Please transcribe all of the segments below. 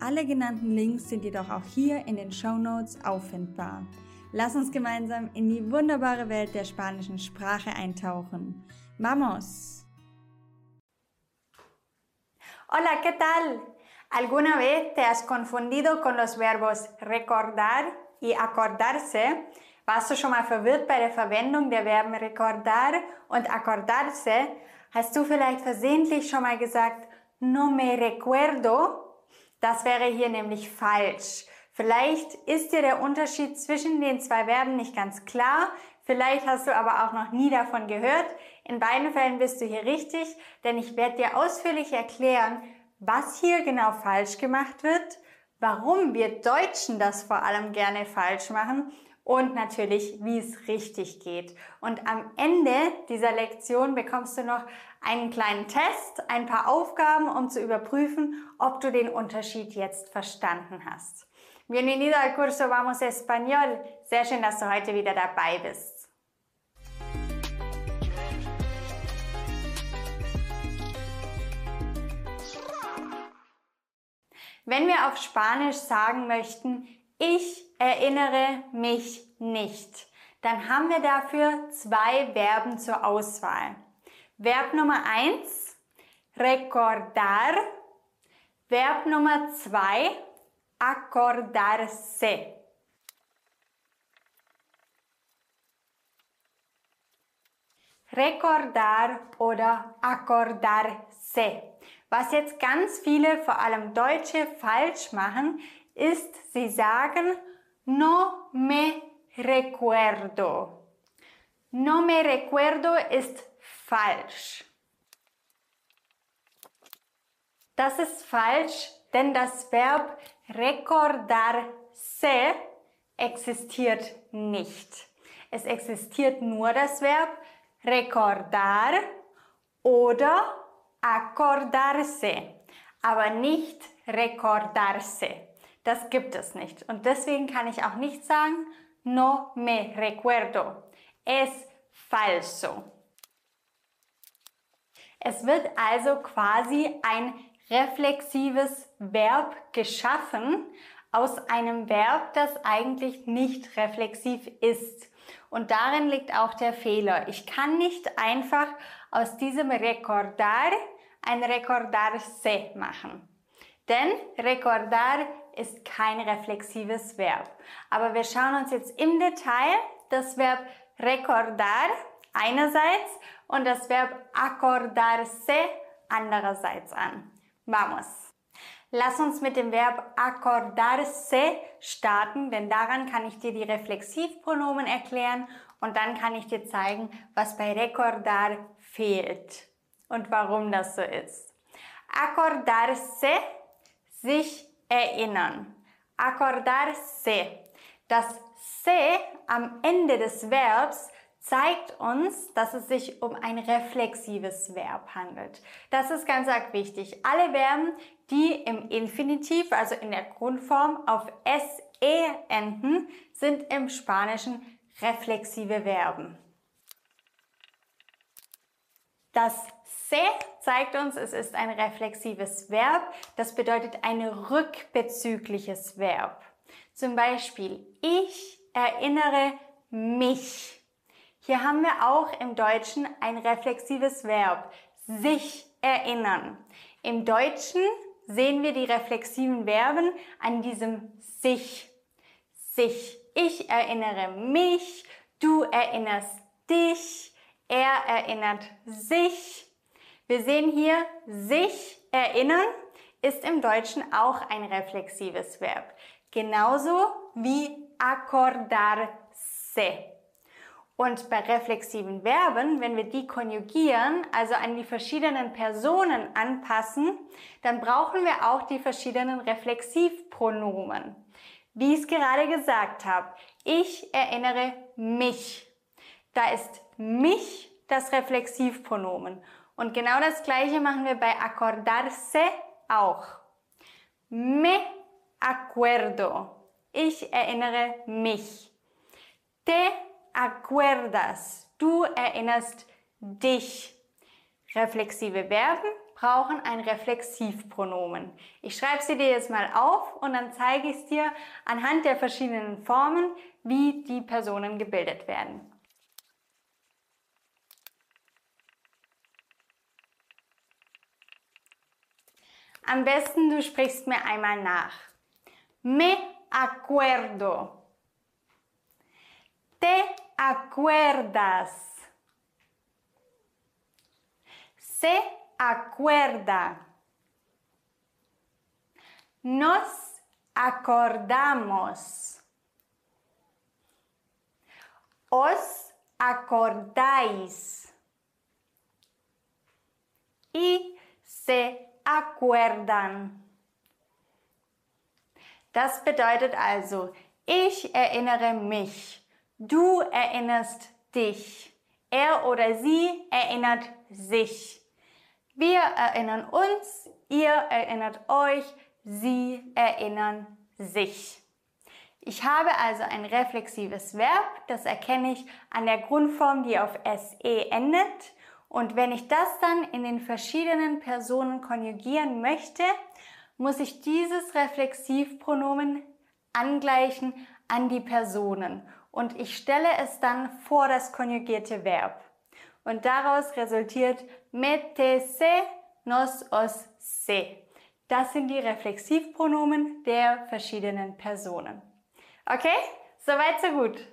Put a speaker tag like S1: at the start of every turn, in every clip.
S1: Alle genannten Links sind jedoch auch hier in den Show Notes auffindbar. Lass uns gemeinsam in die wunderbare Welt der spanischen Sprache eintauchen. Vamos!
S2: Hola, ¿qué tal? ¿Alguna vez te has confundido con los verbos recordar y acordarse? Warst du schon mal verwirrt bei der Verwendung der Verben recordar und acordarse? Hast du vielleicht versehentlich schon mal gesagt, no me recuerdo das wäre hier nämlich falsch. Vielleicht ist dir der Unterschied zwischen den zwei Verben nicht ganz klar. Vielleicht hast du aber auch noch nie davon gehört. In beiden Fällen bist du hier richtig, denn ich werde dir ausführlich erklären, was hier genau falsch gemacht wird, warum wir Deutschen das vor allem gerne falsch machen und natürlich, wie es richtig geht. Und am Ende dieser Lektion bekommst du noch einen kleinen Test, ein paar Aufgaben, um zu überprüfen, ob du den Unterschied jetzt verstanden hast. Bienvenido al curso Vamos Español. Sehr schön, dass du heute wieder dabei bist. Wenn wir auf Spanisch sagen möchten, ich erinnere mich nicht. Dann haben wir dafür zwei Verben zur Auswahl. Verb Nummer eins recordar. Verb Nummer zwei acordarse. Recordar oder acordarse. Was jetzt ganz viele, vor allem Deutsche, falsch machen, ist, sie sagen no me recuerdo. No me recuerdo ist falsch. Das ist falsch, denn das Verb recordarse existiert nicht. Es existiert nur das Verb recordar oder acordarse, aber nicht recordarse. Das gibt es nicht. Und deswegen kann ich auch nicht sagen, no me recuerdo. Es falso. Es wird also quasi ein reflexives Verb geschaffen aus einem Verb, das eigentlich nicht reflexiv ist. Und darin liegt auch der Fehler. Ich kann nicht einfach aus diesem recordar ein recordarse machen. Denn recordar ist kein reflexives Verb. Aber wir schauen uns jetzt im Detail das Verb recordar einerseits und das Verb acordarse andererseits an. Vamos! Lass uns mit dem Verb acordarse starten, denn daran kann ich dir die Reflexivpronomen erklären und dann kann ich dir zeigen, was bei recordar fehlt und warum das so ist. Acordarse sich erinnern. Acordarse. Das se am Ende des Verbs zeigt uns, dass es sich um ein reflexives Verb handelt. Das ist ganz arg wichtig. Alle Verben, die im Infinitiv, also in der Grundform, auf se enden, sind im Spanischen reflexive Verben. Das se zeigt uns, es ist ein reflexives Verb. Das bedeutet ein rückbezügliches Verb. Zum Beispiel, ich erinnere mich. Hier haben wir auch im Deutschen ein reflexives Verb. Sich erinnern. Im Deutschen sehen wir die reflexiven Verben an diesem sich. Sich. Ich erinnere mich. Du erinnerst dich. Er erinnert sich. Wir sehen hier, sich erinnern ist im Deutschen auch ein reflexives Verb. Genauso wie acordarse. Und bei reflexiven Verben, wenn wir die konjugieren, also an die verschiedenen Personen anpassen, dann brauchen wir auch die verschiedenen Reflexivpronomen. Wie ich es gerade gesagt habe, ich erinnere mich. Da ist mich das Reflexivpronomen. Und genau das gleiche machen wir bei acordarse auch. Me acuerdo. Ich erinnere mich. Te acuerdas. Du erinnerst dich. Reflexive Verben brauchen ein Reflexivpronomen. Ich schreibe sie dir jetzt mal auf und dann zeige ich es dir anhand der verschiedenen Formen, wie die Personen gebildet werden. Am besten du sprichst mir einmal nach. Me acuerdo. Acuerdas. Se acuerda. Nos acordamos. Os acordáis. Y se acuerdan. Das bedeutet also, ich erinnere mich. Du erinnerst dich. Er oder sie erinnert sich. Wir erinnern uns, ihr erinnert euch, sie erinnern sich. Ich habe also ein reflexives Verb, das erkenne ich an der Grundform, die auf SE endet. Und wenn ich das dann in den verschiedenen Personen konjugieren möchte, muss ich dieses Reflexivpronomen angleichen an die Personen und ich stelle es dann vor das konjugierte Verb. Und daraus resultiert mete se, nos, os, se. Das sind die Reflexivpronomen der verschiedenen Personen. Okay? Soweit, so gut.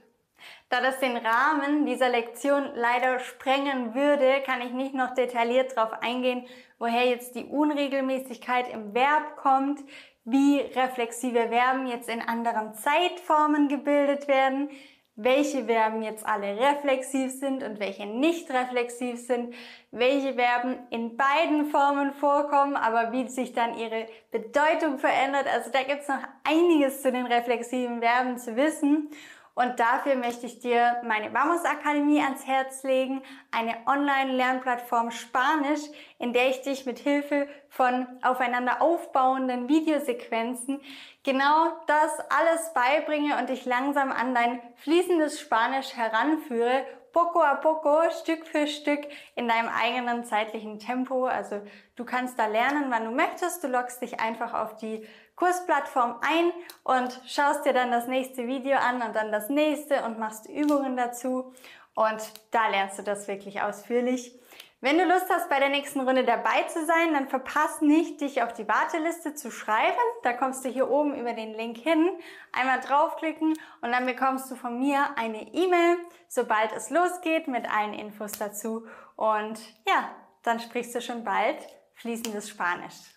S2: Da das den Rahmen dieser Lektion leider sprengen würde, kann ich nicht noch detailliert darauf eingehen, woher jetzt die Unregelmäßigkeit im Verb kommt, wie reflexive Verben jetzt in anderen Zeitformen gebildet werden, welche Verben jetzt alle reflexiv sind und welche nicht reflexiv sind, welche Verben in beiden Formen vorkommen, aber wie sich dann ihre Bedeutung verändert. Also da gibt es noch einiges zu den reflexiven Verben zu wissen. Und dafür möchte ich dir meine Vamos Akademie ans Herz legen, eine Online-Lernplattform Spanisch, in der ich dich mit Hilfe von aufeinander aufbauenden Videosequenzen genau das alles beibringe und dich langsam an dein fließendes Spanisch heranführe poco a poco, Stück für Stück in deinem eigenen zeitlichen Tempo. Also du kannst da lernen, wann du möchtest. Du loggst dich einfach auf die Kursplattform ein und schaust dir dann das nächste Video an und dann das nächste und machst Übungen dazu. Und da lernst du das wirklich ausführlich. Wenn du Lust hast, bei der nächsten Runde dabei zu sein, dann verpass nicht, dich auf die Warteliste zu schreiben. Da kommst du hier oben über den Link hin, einmal draufklicken und dann bekommst du von mir eine E-Mail, sobald es losgeht mit allen Infos dazu. Und ja, dann sprichst du schon bald fließendes Spanisch.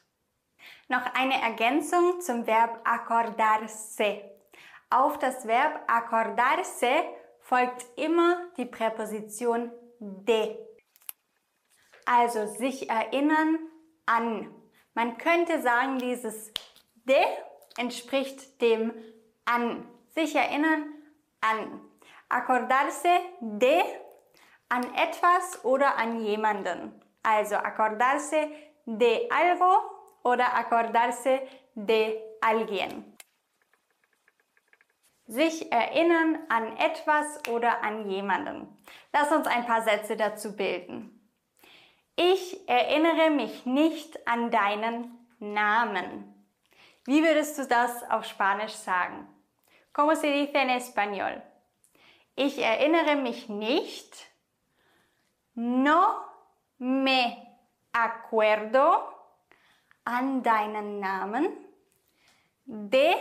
S2: Noch eine Ergänzung zum Verb acordarse. Auf das Verb acordarse folgt immer die Präposition de. Also sich erinnern an. Man könnte sagen, dieses de entspricht dem an. Sich erinnern an. Acordarse de an etwas oder an jemanden. Also acordarse de algo oder acordarse de alguien. Sich erinnern an etwas oder an jemanden. Lass uns ein paar Sätze dazu bilden. Ich erinnere mich nicht an deinen Namen. Wie würdest du das auf Spanisch sagen? ¿Cómo se dice en español? Ich erinnere mich nicht. No me acuerdo an deinen Namen, de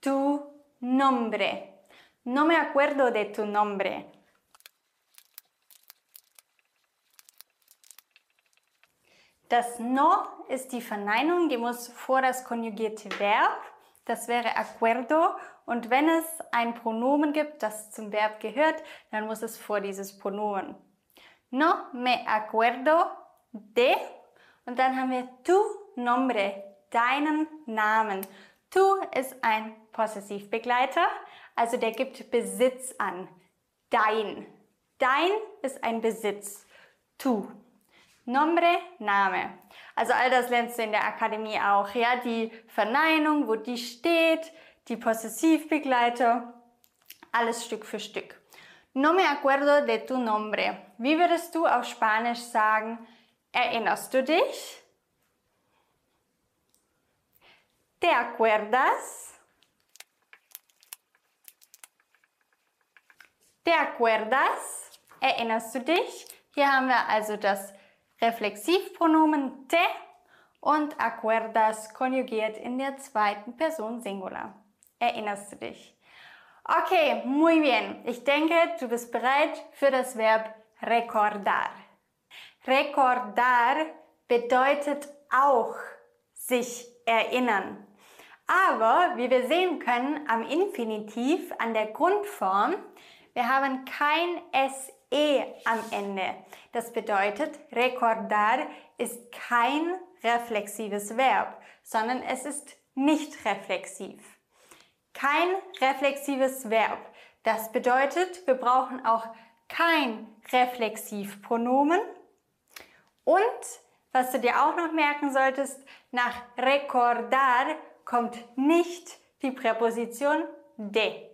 S2: tu nombre. No me acuerdo de tu nombre. Das No ist die Verneinung, die muss vor das konjugierte Verb. das wäre acuerdo. Und wenn es ein Pronomen gibt, das zum Verb gehört, dann muss es vor dieses Pronomen. No me acuerdo de. Und dann haben wir tu nombre, deinen Namen. Tu ist ein Possessivbegleiter, also der gibt Besitz an. Dein. Dein ist ein Besitz. Tu. Nombre, Name. Also all das lernst du in der Akademie auch, ja? Die Verneinung, wo die steht, die Possessivbegleiter, alles Stück für Stück. No me acuerdo de tu nombre. Wie würdest du auf Spanisch sagen, erinnerst du dich? ¿Te acuerdas? ¿Te acuerdas? Erinnerst du dich? Hier haben wir also das Reflexivpronomen te und acuerdas konjugiert in der zweiten Person Singular. Erinnerst du dich? Okay, muy bien. Ich denke, du bist bereit für das Verb recordar. Recordar bedeutet auch sich erinnern. Aber wie wir sehen können am Infinitiv, an der Grundform, wir haben kein SE am Ende. Das bedeutet, recordar ist kein reflexives Verb, sondern es ist nicht reflexiv kein reflexives Verb. Das bedeutet, wir brauchen auch kein Reflexivpronomen. Und was du dir auch noch merken solltest, nach recordar kommt nicht die Präposition de,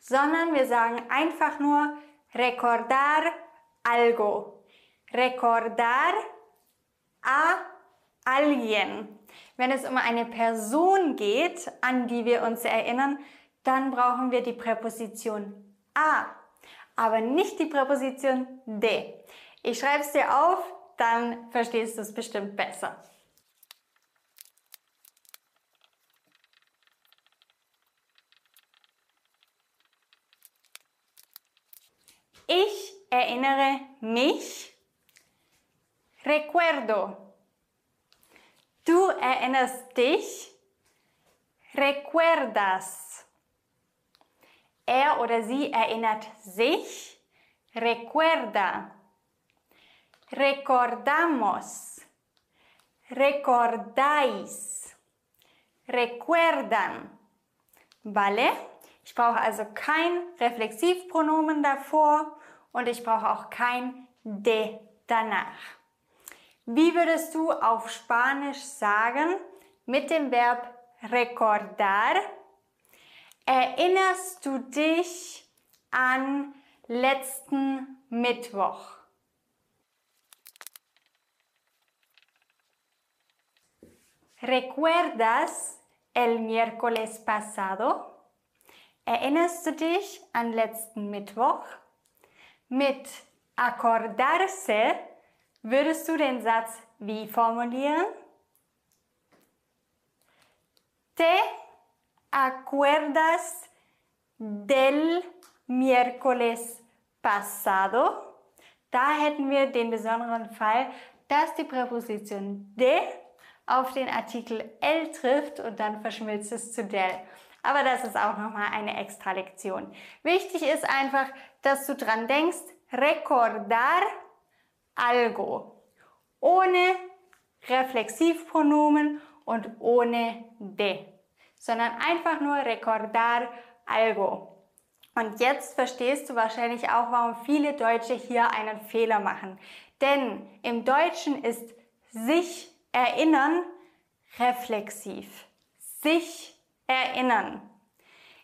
S2: sondern wir sagen einfach nur recordar algo. Recordar a alguien. Wenn es um eine Person geht, an die wir uns erinnern, dann brauchen wir die Präposition a, aber nicht die Präposition de. Ich schreibe es dir auf, dann verstehst du es bestimmt besser. Ich erinnere mich. Recuerdo. Du erinnerst dich, recuerdas. Er oder sie erinnert sich, recuerda. Recordamos, recordáis, recuerdan. ¿Vale? Ich brauche also kein Reflexivpronomen davor und ich brauche auch kein de danach. Wie würdest du auf Spanisch sagen mit dem Verb recordar? Erinnerst du dich an letzten Mittwoch? ¿Recuerdas el miércoles pasado? Erinnerst du dich an letzten Mittwoch? Mit acordarse Würdest du den Satz wie formulieren? ¿Te acuerdas del miércoles pasado? Da hätten wir den besonderen Fall, dass die Präposition de auf den Artikel el trifft und dann verschmilzt es zu del. Aber das ist auch nochmal eine extra Lektion. Wichtig ist einfach, dass du dran denkst, recordar algo. Ohne Reflexivpronomen und ohne de, sondern einfach nur recordar algo. Und jetzt verstehst du wahrscheinlich auch, warum viele Deutsche hier einen Fehler machen. Denn im Deutschen ist sich erinnern reflexiv. Sich erinnern.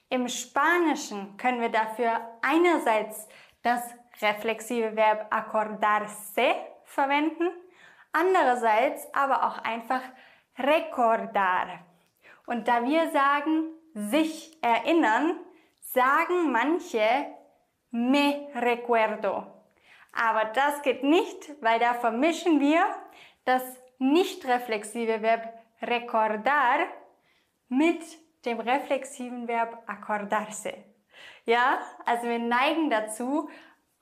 S2: Im Spanischen können wir dafür einerseits das reflexive Verb acordarse verwenden, andererseits aber auch einfach recordar. Und da wir sagen, sich erinnern, sagen manche me recuerdo. Aber das geht nicht, weil da vermischen wir das nicht reflexive Verb recordar mit dem reflexiven Verb acordarse. Ja, also wir neigen dazu,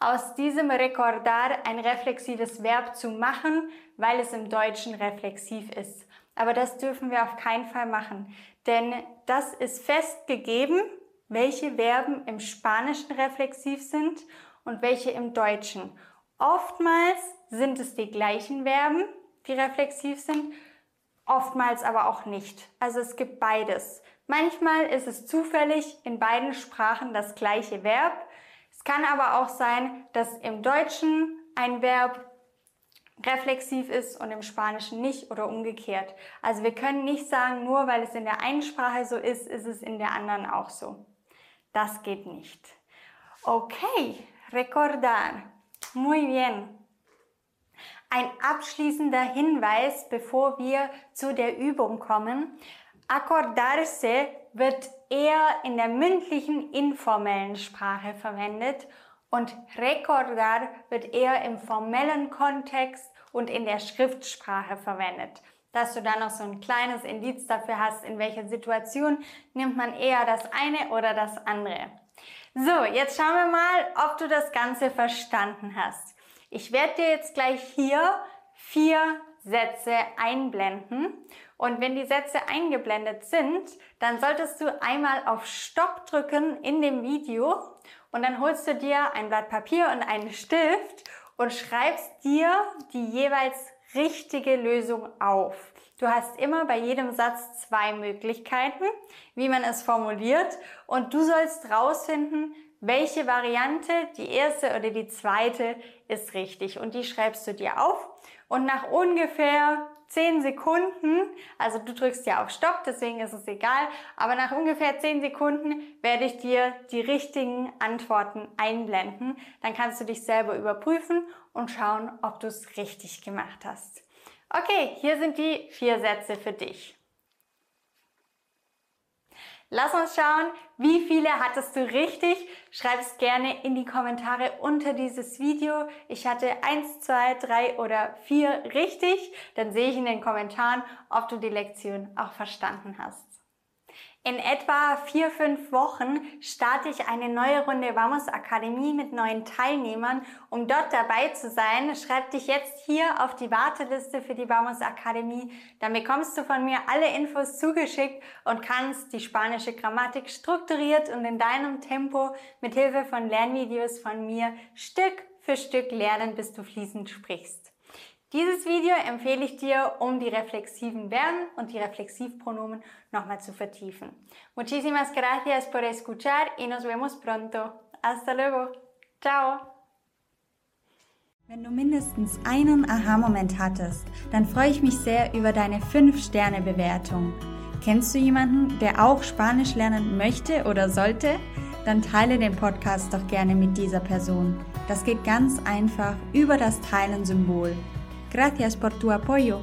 S2: aus diesem Recordar ein reflexives Verb zu machen, weil es im Deutschen reflexiv ist. Aber das dürfen wir auf keinen Fall machen. denn das ist festgegeben, welche Verben im Spanischen reflexiv sind und welche im Deutschen. Oftmals sind es die gleichen Verben, die reflexiv sind, oftmals aber auch nicht. Also es gibt beides. Manchmal ist es zufällig in beiden Sprachen das gleiche Verb. Es kann aber auch sein, dass im Deutschen ein Verb reflexiv ist und im Spanischen nicht oder umgekehrt. Also wir können nicht sagen, nur weil es in der einen Sprache so ist, ist es in der anderen auch so. Das geht nicht. Okay, recordar. Muy bien. Ein abschließender Hinweis, bevor wir zu der Übung kommen. Acordarse wird eher in der mündlichen, informellen Sprache verwendet und recordar wird eher im formellen Kontext und in der Schriftsprache verwendet. Dass du dann noch so ein kleines Indiz dafür hast, in welcher Situation nimmt man eher das eine oder das andere. So, jetzt schauen wir mal, ob du das Ganze verstanden hast. Ich werde dir jetzt gleich hier vier Sätze einblenden. Und wenn die Sätze eingeblendet sind, dann solltest du einmal auf Stopp drücken in dem Video und dann holst du dir ein Blatt Papier und einen Stift und schreibst dir die jeweils richtige Lösung auf. Du hast immer bei jedem Satz zwei Möglichkeiten, wie man es formuliert und du sollst rausfinden, welche Variante, die erste oder die zweite, ist richtig. Und die schreibst du dir auf und nach ungefähr 10 Sekunden, also du drückst ja auf Stopp, deswegen ist es egal, aber nach ungefähr 10 Sekunden werde ich dir die richtigen Antworten einblenden. Dann kannst du dich selber überprüfen und schauen, ob du es richtig gemacht hast. Okay, hier sind die vier Sätze für dich. Lass uns schauen, wie viele hattest du richtig? Schreib es gerne in die Kommentare unter dieses Video. Ich hatte eins, zwei, drei oder vier richtig. Dann sehe ich in den Kommentaren, ob du die Lektion auch verstanden hast. In etwa vier, fünf Wochen starte ich eine neue Runde Vamos Akademie mit neuen Teilnehmern. Um dort dabei zu sein, schreib dich jetzt hier auf die Warteliste für die Vamos Akademie. Dann bekommst du von mir alle Infos zugeschickt und kannst die spanische Grammatik strukturiert und in deinem Tempo mit Hilfe von Lernvideos von mir Stück für Stück lernen, bis du fließend sprichst. Dieses Video empfehle ich dir, um die reflexiven Verben und die Reflexivpronomen nochmal zu vertiefen. Muchísimas gracias por escuchar y nos vemos pronto. Hasta luego. Ciao.
S1: Wenn du mindestens einen Aha-Moment hattest, dann freue ich mich sehr über deine 5-Sterne-Bewertung. Kennst du jemanden, der auch Spanisch lernen möchte oder sollte? Dann teile den Podcast doch gerne mit dieser Person. Das geht ganz einfach über das Teilen-Symbol. Gracias por tu apoyo.